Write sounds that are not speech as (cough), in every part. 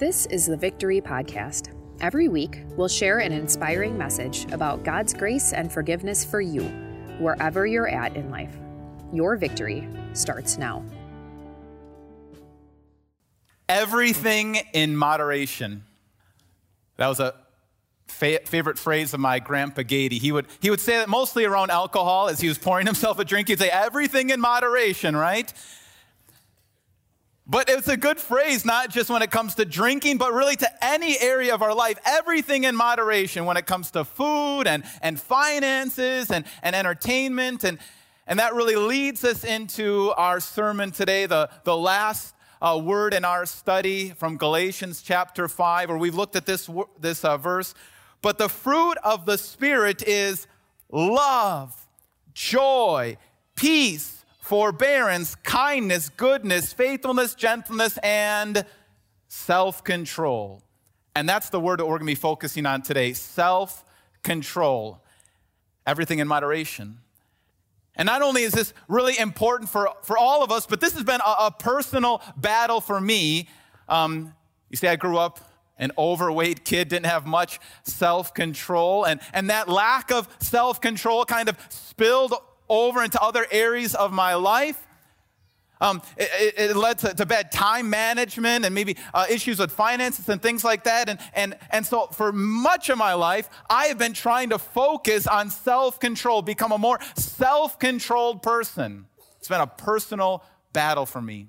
This is the Victory Podcast. Every week, we'll share an inspiring message about God's grace and forgiveness for you, wherever you're at in life. Your victory starts now. Everything in moderation. That was a fa- favorite phrase of my grandpa Gady. He would, he would say that mostly around alcohol as he was pouring himself a drink. He'd say, everything in moderation, right? But it's a good phrase, not just when it comes to drinking, but really to any area of our life. Everything in moderation when it comes to food and, and finances and, and entertainment. And, and that really leads us into our sermon today, the, the last uh, word in our study from Galatians chapter 5, where we've looked at this, this uh, verse. But the fruit of the Spirit is love, joy, peace forbearance, kindness, goodness, faithfulness, gentleness, and self control. And that's the word that we're going to be focusing on today self control. Everything in moderation. And not only is this really important for, for all of us, but this has been a, a personal battle for me. Um, you see, I grew up an overweight kid, didn't have much self control, and, and that lack of self control kind of spilled over into other areas of my life. Um, it, it, led to, to, bad time management and maybe uh, issues with finances and things like that. And, and, and so, for much of my life, I have been trying to focus on self control, become a more self controlled person. It's been a personal battle for me.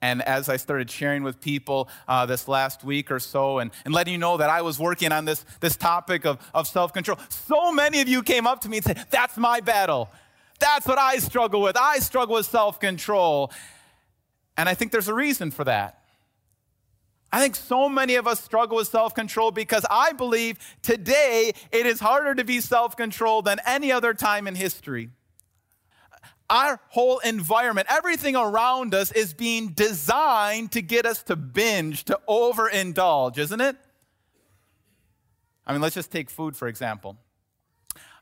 And as I started sharing with people uh, this last week or so and, and letting you know that I was working on this, this topic of, of self control, so many of you came up to me and said, That's my battle. That's what I struggle with. I struggle with self control. And I think there's a reason for that. I think so many of us struggle with self control because I believe today it is harder to be self controlled than any other time in history our whole environment, everything around us is being designed to get us to binge, to overindulge, isn't it? I mean, let's just take food, for example.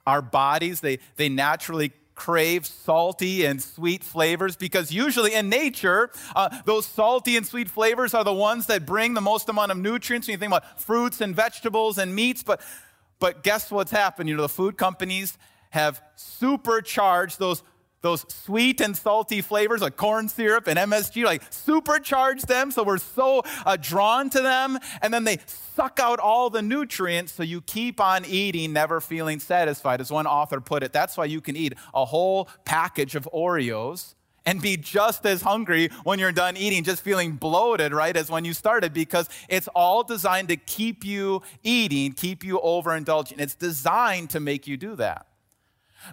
Our bodies, they, they naturally crave salty and sweet flavors because usually in nature, uh, those salty and sweet flavors are the ones that bring the most amount of nutrients when you think about fruits and vegetables and meats. But, but guess what's happened? You know, the food companies have supercharged those those sweet and salty flavors like corn syrup and MSG, like supercharge them so we're so uh, drawn to them. And then they suck out all the nutrients so you keep on eating, never feeling satisfied. As one author put it, that's why you can eat a whole package of Oreos and be just as hungry when you're done eating, just feeling bloated, right, as when you started, because it's all designed to keep you eating, keep you overindulging. It's designed to make you do that.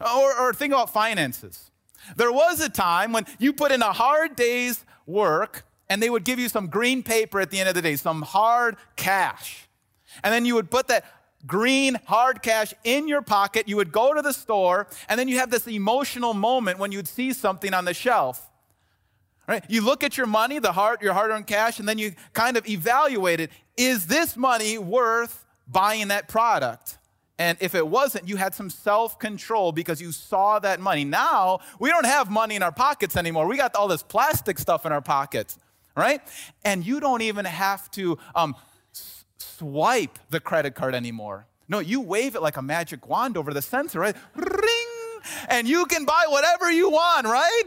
Or, or think about finances. There was a time when you put in a hard day's work and they would give you some green paper at the end of the day, some hard cash. And then you would put that green hard cash in your pocket. You would go to the store, and then you have this emotional moment when you'd see something on the shelf. Right? You look at your money, the hard, your hard-earned cash, and then you kind of evaluate it. Is this money worth buying that product? And if it wasn't, you had some self control because you saw that money. Now, we don't have money in our pockets anymore. We got all this plastic stuff in our pockets, right? And you don't even have to um, s- swipe the credit card anymore. No, you wave it like a magic wand over the sensor, right? Ring! And you can buy whatever you want, right?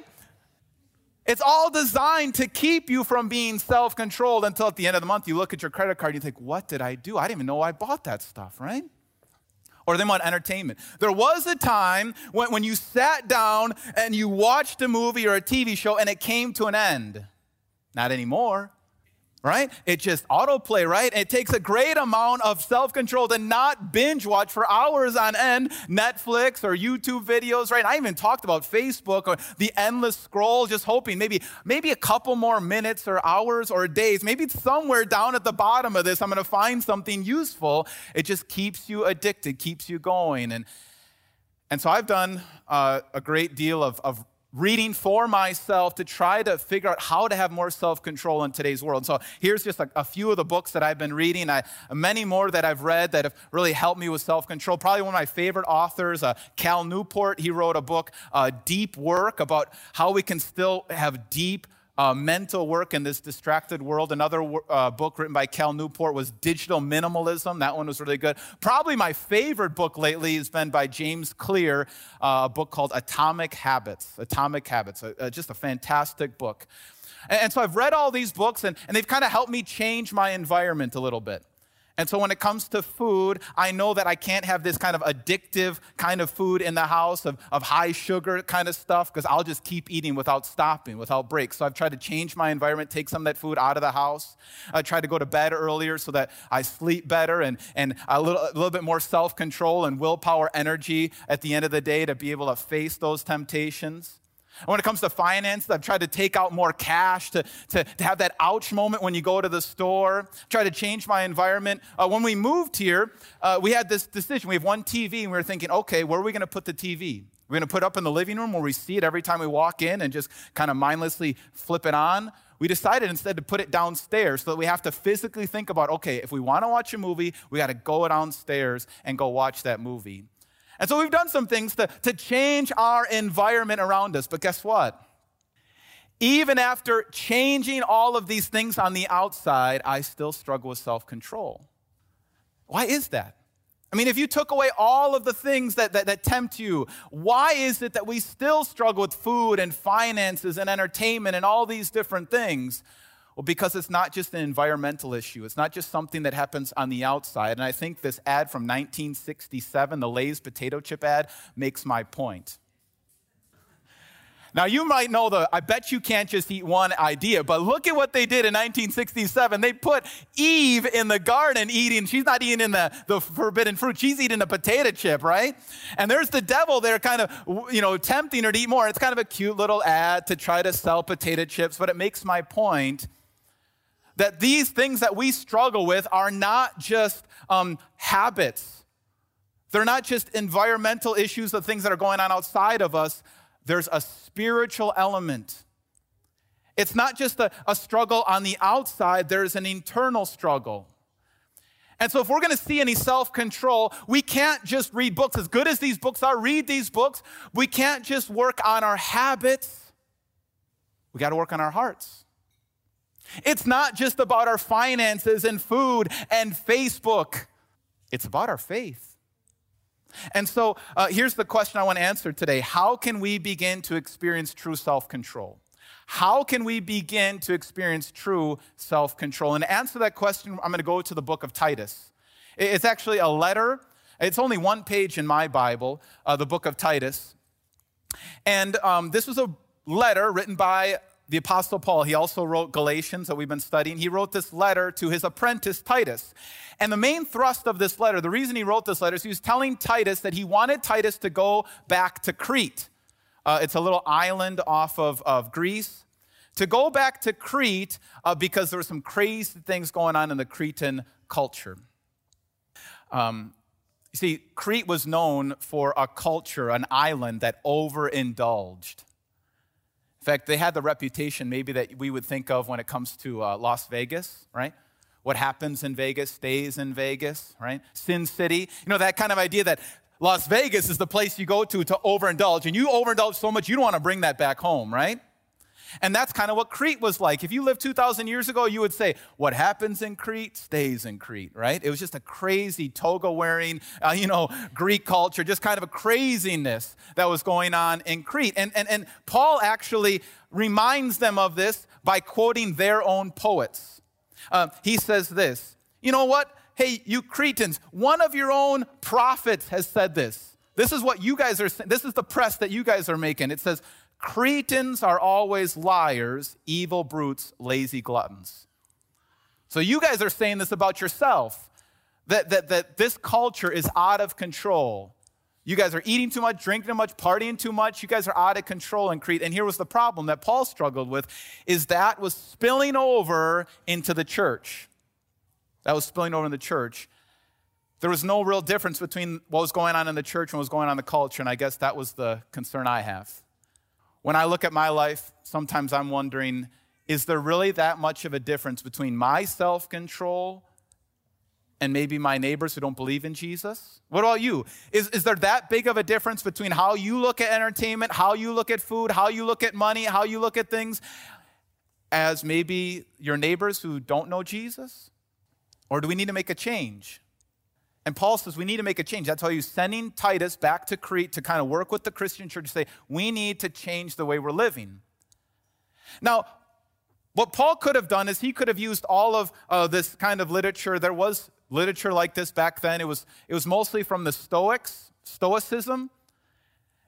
It's all designed to keep you from being self controlled until at the end of the month you look at your credit card and you think, what did I do? I didn't even know I bought that stuff, right? Or they want entertainment. There was a time when, when you sat down and you watched a movie or a TV show and it came to an end. Not anymore right? It just autoplay, right? It takes a great amount of self control to not binge watch for hours on end Netflix or YouTube videos, right? I even talked about Facebook or the endless scroll, just hoping maybe, maybe a couple more minutes or hours or days, maybe somewhere down at the bottom of this, I'm going to find something useful. It just keeps you addicted, keeps you going. And, and so I've done uh, a great deal of, of reading for myself to try to figure out how to have more self control in today's world. So here's just a, a, few of the books that I've been reading, I, many more that I've read that have really helped me with self control. Probably one of my favorite authors, uh, Cal Newport, he wrote a book, uh, Deep Work, about how we can still have deep uh, mental work in this distracted world. Another uh, book written by Cal Newport was Digital Minimalism. That one was really good. Probably my favorite book lately has been by James Clear, uh, a book called Atomic Habits. Atomic Habits, just a fantastic book. And, and so I've read all these books, and, and they've kind of helped me change my environment a little bit. And so when it comes to food, I know that I can't have this kind of addictive kind of food in the house of, of high sugar kind of stuff because I'll just keep eating without stopping, without breaks. So I've tried to change my environment, take some of that food out of the house. I try to go to bed earlier so that I sleep better and, and a, little, a little bit more self control and willpower energy at the end of the day to be able to face those temptations. And when it comes to finance, I've tried to take out more cash to, to, to have that ouch moment when you go to the store, try to change my environment. Uh, when we moved here, uh, we had this decision. We have one TV, and we were thinking, okay, where are we going to put the TV? We're going to put up in the living room where we see it every time we walk in and just kind of mindlessly flip it on. We decided instead to put it downstairs so that we have to physically think about okay, if we want to watch a movie, we got to go downstairs and go watch that movie. And so we've done some things to, to change our environment around us. But guess what? Even after changing all of these things on the outside, I still struggle with self control. Why is that? I mean, if you took away all of the things that, that, that, tempt you, why is it that we still struggle with food and finances and entertainment and all these different things? Well, because it's not just an environmental issue. It's not just something that happens on the outside. And I think this ad from 1967, the Lay's potato chip ad, makes my point. Now, you might know the I bet you can't just eat one idea, but look at what they did in 1967. They put Eve in the garden eating, she's not eating the, the forbidden fruit, she's eating a potato chip, right? And there's the devil there kind of, you know, tempting her to eat more. It's kind of a cute little ad to try to sell potato chips, but it makes my point that these things that we struggle with are not just um, habits. They're not just environmental issues of things that are going on outside of us. There's a spiritual element. It's not just a, a struggle on the outside, there's an internal struggle. And so, if we're going to see any self control, we can't just read books. As good as these books are, read these books. We can't just work on our habits. We got to work on our hearts. It's not just about our finances and food and Facebook, it's about our faith. And so uh, here's the question I want to answer today How can we begin to experience true self control? How can we begin to experience true self control? And to answer that question, I'm going to go to the book of Titus. It's actually a letter, it's only one page in my Bible, uh, the book of Titus. And um, this was a letter written by the Apostle Paul, he also wrote Galatians that we've been studying. He wrote this letter to his apprentice Titus. And the main thrust of this letter, the reason he wrote this letter is he was telling Titus that he wanted Titus to go back to Crete. Uh, it's a little island off of, of Greece. To go back to Crete uh, because there were some crazy things going on in the Cretan culture. Um, you see, Crete was known for a culture, an island that overindulged fact, they had the reputation maybe that we would think of when it comes to uh, Las Vegas, right? What happens in Vegas stays in Vegas, right? Sin City. You know, that kind of idea that Las Vegas is the place you go to to overindulge, and you overindulge so much you don't want to bring that back home, right? And that's kind of what Crete was like. If you lived 2,000 years ago, you would say, what happens in Crete stays in Crete, right? It was just a crazy toga wearing, uh, you know, Greek culture, just kind of a craziness that was going on in Crete. And, and, and Paul actually reminds them of this by quoting their own poets. Uh, he says this You know what? Hey, you Cretans, one of your own prophets has said this. This is what you guys are This is the press that you guys are making. It says, Cretans are always liars, evil brutes, lazy gluttons. So you guys are saying this about yourself that, that, that this culture is out of control. You guys are eating too much, drinking too much, partying too much. You guys are out of control in Crete. And here was the problem that Paul struggled with is that was spilling over into the church. That was spilling over in the church. There was no real difference between what was going on in the church and what was going on in the culture. And I guess that was the concern I have. When I look at my life, sometimes I'm wondering is there really that much of a difference between my self control and maybe my neighbors who don't believe in Jesus? What about you? Is, is there that big of a difference between how you look at entertainment, how you look at food, how you look at money, how you look at things? as maybe your neighbors who don't know Jesus? Or do we need to make a change? And Paul says we need to make a change. That's why he's sending Titus back to Crete to kind of work with the Christian church say, we need to change the way we're living. Now, what Paul could have done is he could have used all of uh, this kind of literature. There was literature like this back then. It was, it was mostly from the Stoics, Stoicism.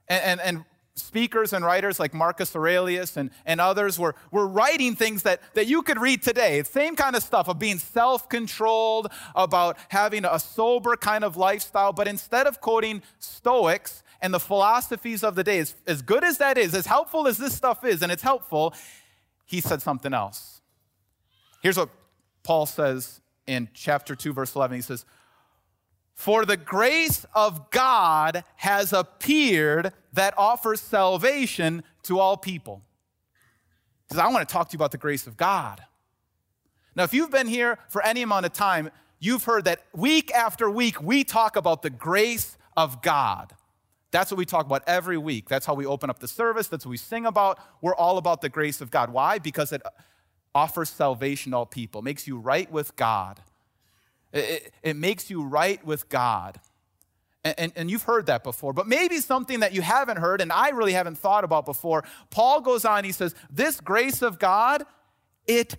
And, and, and speakers and writers like Marcus Aurelius and, and others were, were writing things that, that you could read today. Same kind of stuff of being self controlled, about having a sober kind of lifestyle. But instead of quoting Stoics and the philosophies of the day, as, as good as that is, as helpful as this stuff is, and it's helpful, he said something else. Here's what Paul says in chapter 2, verse 11. He says, for the grace of God has appeared that offers salvation to all people. Because I want to talk to you about the grace of God. Now, if you've been here for any amount of time, you've heard that week after week we talk about the grace of God. That's what we talk about every week. That's how we open up the service. That's what we sing about. We're all about the grace of God. Why? Because it offers salvation to all people, makes you right with God. It, it makes you right with God. And, and, and, you've heard that before, but maybe something that you haven't heard and I really haven't thought about before. Paul goes on, he says, This grace of God, it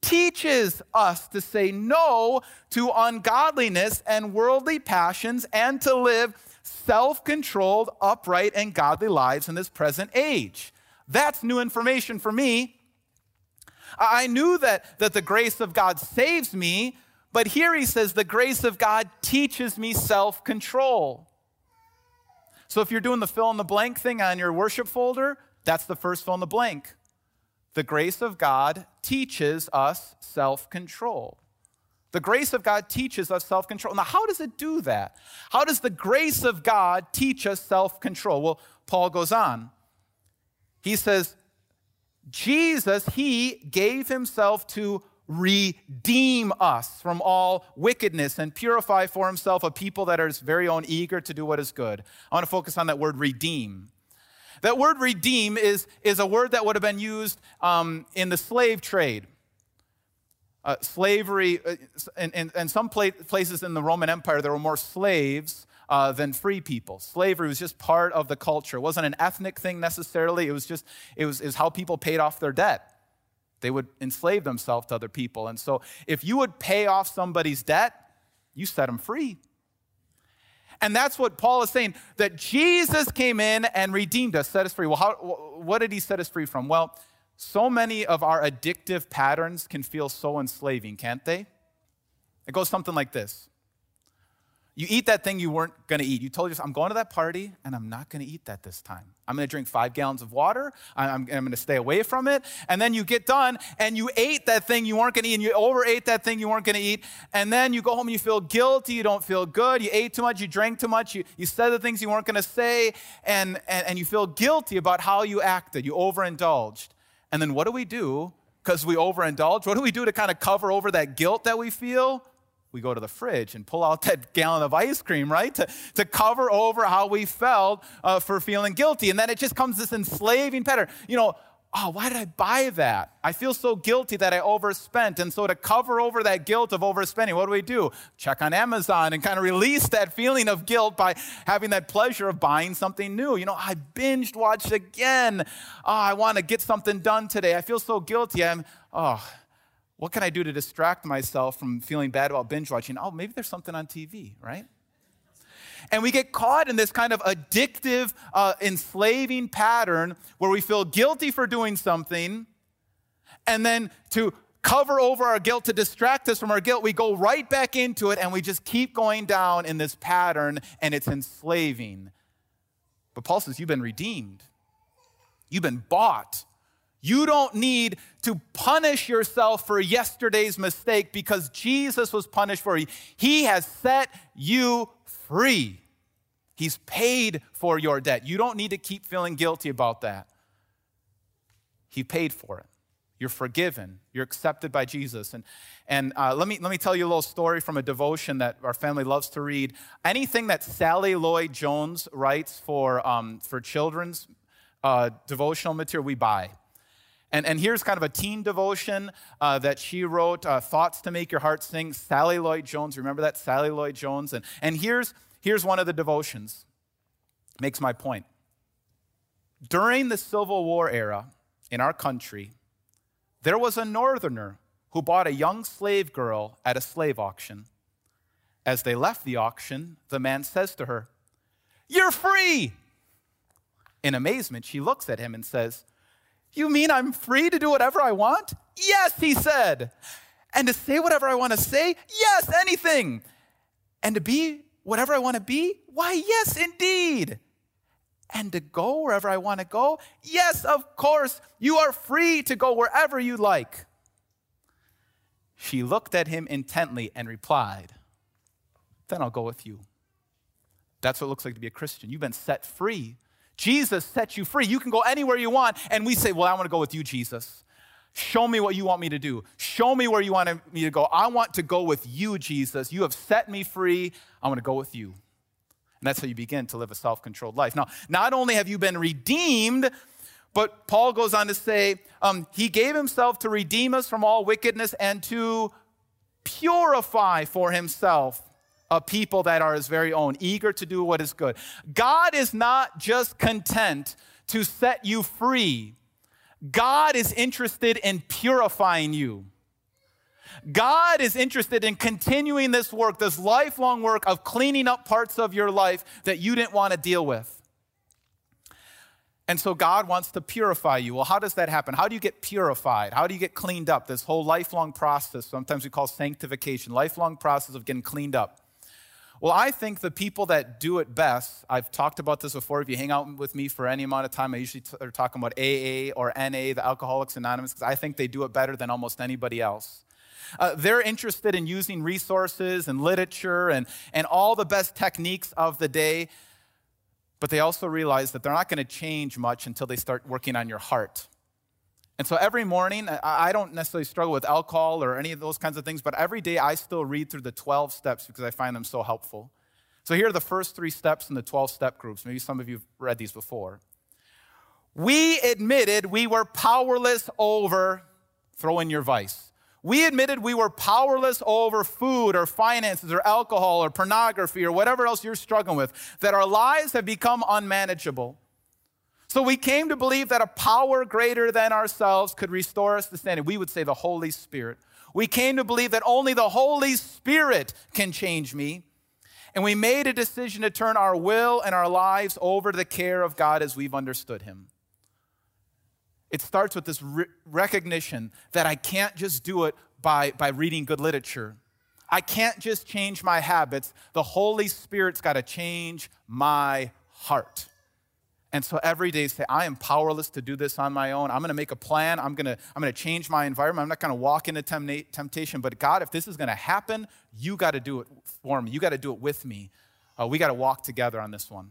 teaches us to say no to ungodliness and worldly passions and to live self controlled, upright, and godly lives in this present age. That's new information for me. I knew that, that the grace of God saves me, but here he says, the grace of God teaches me self control. So if you're doing the fill in the blank thing on your worship folder, that's the first fill in the blank. The grace of God teaches us self control. The grace of God teaches us self control. Now, how does it do that? How does the grace of God teach us self control? Well, Paul goes on. He says, Jesus, he gave himself to redeem us from all wickedness and purify for himself a people that are his very own eager to do what is good. I want to focus on that word redeem. That word redeem is, is a word that would have been used um, in the slave trade. Uh, slavery, uh, in, in, in, some places in the Roman Empire, there were more slaves uh, than free people. Slavery was just part of the culture. It wasn't an ethnic thing necessarily. It was just, it was, it was how people paid off their debt. They would enslave themselves to other people. And so if you would pay off somebody's debt, you set them free. And that's what Paul is saying that Jesus came in and redeemed us, set us free. Well, how, what did he set us free from? Well, so many of our addictive patterns can feel so enslaving, can't they? It goes something like this you eat that thing you weren't going to eat. You told yourself, I'm going to that party and I'm not going to eat that this time. I'm going to drink five gallons of water. I'm, I'm going to stay away from it. And then you get done and you ate that thing you weren't going to eat and you overate that thing you weren't going to eat. And then you go home and you feel guilty. You don't feel good. You ate too much. You drank too much. You, you said the things you weren't going to say. And, and, and you feel guilty about how you acted. You overindulged. And then what do we do? Because we overindulge, what do we do to kind of cover over that guilt that we feel? We go to the fridge and pull out that (laughs) gallon of ice cream, right? To, to cover over how we felt uh, for feeling guilty. And then it just comes this enslaving pattern. You know, oh, why did I buy that? I feel so guilty that I overspent. And so to cover over that guilt of overspending, what do we do? Check on Amazon and kind of release that feeling of guilt by having that pleasure of buying something new. You know, I binged watched again. Oh, I want to get something done today. I feel so guilty. I'm, oh, what can I do to distract myself from feeling bad about binge watching? Oh, maybe there's something on TV, right? And we get caught in this kind of addictive, uh, enslaving pattern where we feel guilty for doing something, and then to cover over our guilt, to distract us from our guilt, we go right back into it and we just keep going down in this pattern, and it's enslaving. But Paul says, You've been redeemed, you've been bought. You don't need to punish yourself for yesterday's mistake because Jesus was punished for you. He has set you free. He's paid for your debt. You don't need to keep feeling guilty about that. He paid for it. You're forgiven. You're accepted by Jesus. And, and uh, let, me, let me tell you a little story from a devotion that our family loves to read. Anything that Sally Lloyd Jones writes for, um, for children's uh, devotional material, we buy. And, and here's kind of a teen devotion uh, that she wrote uh, Thoughts to Make Your Heart Sing. Sally Lloyd Jones, remember that? Sally Lloyd Jones. And, and here's, here's one of the devotions. Makes my point. During the Civil War era in our country, there was a northerner who bought a young slave girl at a slave auction. As they left the auction, the man says to her, You're free! In amazement, she looks at him and says, You mean I'm free to do whatever I want? Yes, he said. And to say whatever I want to say? Yes, anything. And to be whatever I want to be? Why, yes, indeed. And to go wherever I want to go? Yes, of course. You are free to go wherever you like. She looked at him intently and replied, Then I'll go with you. That's what it looks like to be a Christian. You've been set free. Jesus set you free. You can go anywhere you want. And we say, Well, I want to go with you, Jesus. Show me what you want me to do. Show me where you want me to go. I want to go with you, Jesus. You have set me free. I want to go with you. And that's how you begin to live a self controlled life. Now, not only have you been redeemed, but Paul goes on to say, um, He gave Himself to redeem us from all wickedness and to purify for Himself a people that are His very own, eager to do what is good. God is not just content to set you free, God is interested in purifying you. God is interested in continuing this work, this lifelong work of cleaning up parts of your life that you didn't want to deal with. And so God wants to purify you. Well, how does that happen? How do you get purified? How do you get cleaned up? This whole lifelong process, sometimes we call sanctification, lifelong process of getting cleaned up. Well, I think the people that do it best, I've talked about this before. If you hang out with me for any amount of time, I usually t- are talking about AA or NA, the Alcoholics Anonymous, because I think they do it better than almost anybody else. Uh, they're interested in using resources and literature and, and all the best techniques of the day but they also realize that they're not going to change much until they start working on your heart. And so every morning, I don't necessarily struggle with alcohol or any of those kinds of things, but every day I still read through the 12 steps because I find them so helpful. So here are the first three steps in the 12 step groups. Maybe some of you have read these before. We admitted we were powerless over, throw in your vice. We admitted we were powerless over food or finances or alcohol or pornography or whatever else you're struggling with, that our lives have become unmanageable. So we came to believe that a power greater than ourselves could restore us to standing. We would say the Holy Spirit. We came to believe that only the Holy Spirit can change me. And we made a decision to turn our will and our lives over to the care of God as we've understood Him. It starts with this re- recognition that I can't just do it by, by reading good literature. I can't just change my habits. The Holy Spirit's got to change my heart. And so every day say, I am powerless to do this on my own. I'm going to make a plan. I'm going to, I'm going to change my environment. I'm not going to walk into temptation. But God, if this is going to happen, you got to do it for me. You got to do it with me. Uh, we got to walk together on this one.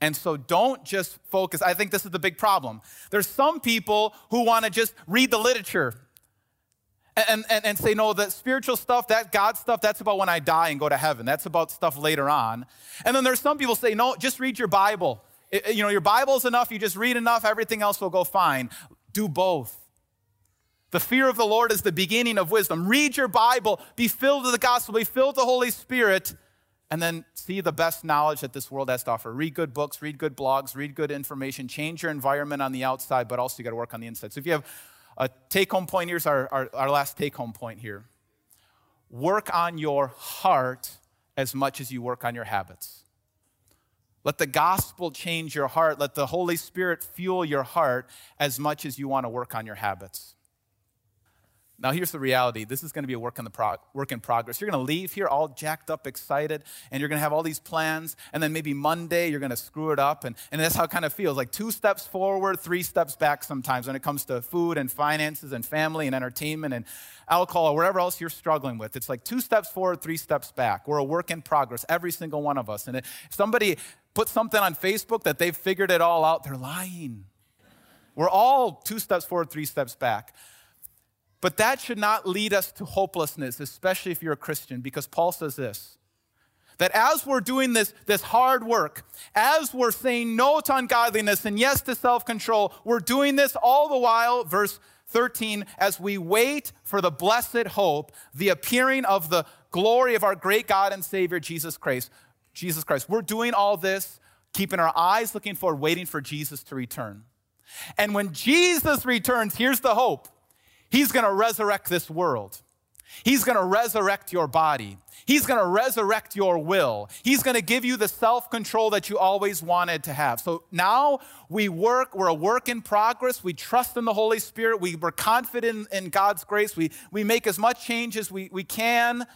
And so don't just focus. I think this is the big problem. There's some people who want to just read the literature and, and, and say, no, the spiritual stuff, that God stuff, that's about when I die and go to heaven. That's about stuff later on. And then there's some people say, no, just read your Bible. You know, your Bible's enough, you just read enough, everything else will go fine. Do both. The fear of the Lord is the beginning of wisdom. Read your Bible, be filled with the gospel, be filled with the Holy Spirit, and then see the best knowledge that this world has to offer. Read good books, read good blogs, read good information, change your environment on the outside, but also you got to work on the inside. So if you have a take home point, here's our, our, our last take home point here work on your heart as much as you work on your habits. Let the gospel change your heart. Let the Holy Spirit fuel your heart as much as you want to work on your habits. Now, here's the reality this is going to be a work in, the pro- work in progress. You're going to leave here all jacked up, excited, and you're going to have all these plans, and then maybe Monday you're going to screw it up. And, and that's how it kind of feels like two steps forward, three steps back sometimes when it comes to food and finances and family and entertainment and alcohol or whatever else you're struggling with. It's like two steps forward, three steps back. We're a work in progress, every single one of us. And if somebody puts something on Facebook that they've figured it all out, they're lying. We're all two steps forward, three steps back. But that should not lead us to hopelessness, especially if you're a Christian, because Paul says this That as we're doing this, this hard work, as we're saying no to ungodliness and yes to self control, we're doing this all the while, verse 13, as we wait for the blessed hope, the appearing of the glory of our great God and Savior, Jesus Christ. Jesus Christ. We're doing all this, keeping our eyes looking forward, waiting for Jesus to return. And when Jesus returns, here's the hope He's to resurrect this world. He's to resurrect your body. He's to resurrect your will. He's to give you the self control that you always wanted to have. So now we work, we're a work in progress. We trust in the Holy Spirit. We, we're confident in, in God's grace. We, we make as much change as we, we can.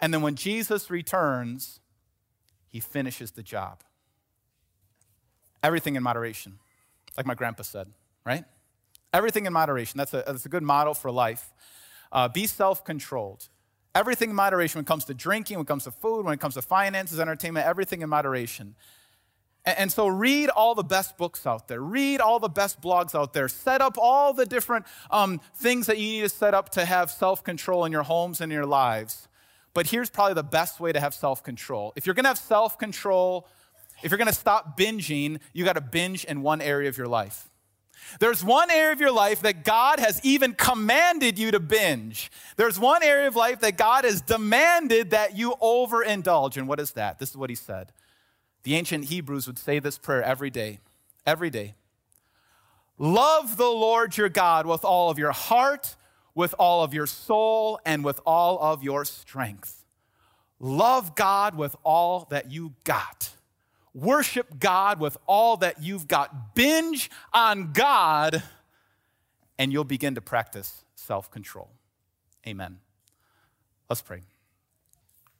And then when Jesus returns, he finishes the job. Everything in moderation, like my grandpa said, right? Everything in moderation. That's a, that's a good model for life. Uh, be self controlled. Everything in moderation when it comes to drinking, when it comes to food, when it comes to finances, entertainment, everything in moderation. And, and so read all the best books out there, read all the best blogs out there, set up all the different um, things that you need to set up to have self control in your homes and your lives. But here's probably the best way to have self control. If you're gonna have self control, if you're gonna stop binging, you gotta binge in one area of your life. There's one area of your life that God has even commanded you to binge. There's one area of life that God has demanded that you overindulge. And what is that? This is what he said. The ancient Hebrews would say this prayer every day, every day. Love the Lord your God with all of your heart, with all of your soul, and with all of your strength. Love God with all that you got. Worship God with all that you've got. Binge on God, and you'll begin to practice self control. Amen. Let's pray.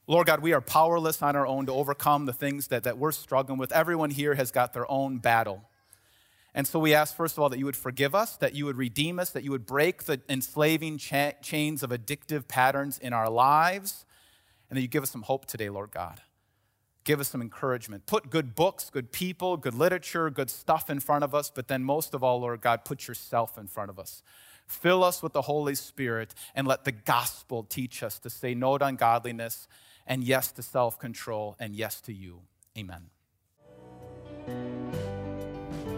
Lord God, we are powerless on our own to overcome the things that, that we're struggling with. Everyone here has got their own battle. And so we ask, first of all, that you would forgive us, that you would redeem us, that you would break the enslaving cha- chains of addictive patterns in our lives, and that you give us some hope today, Lord God. Give us some encouragement. Put good books, good people, good literature, good stuff in front of us, but then most of all, Lord God, put yourself in front of us. Fill us with the Holy Spirit and let the gospel teach us to say no to ungodliness and yes to self control and yes to you. Amen.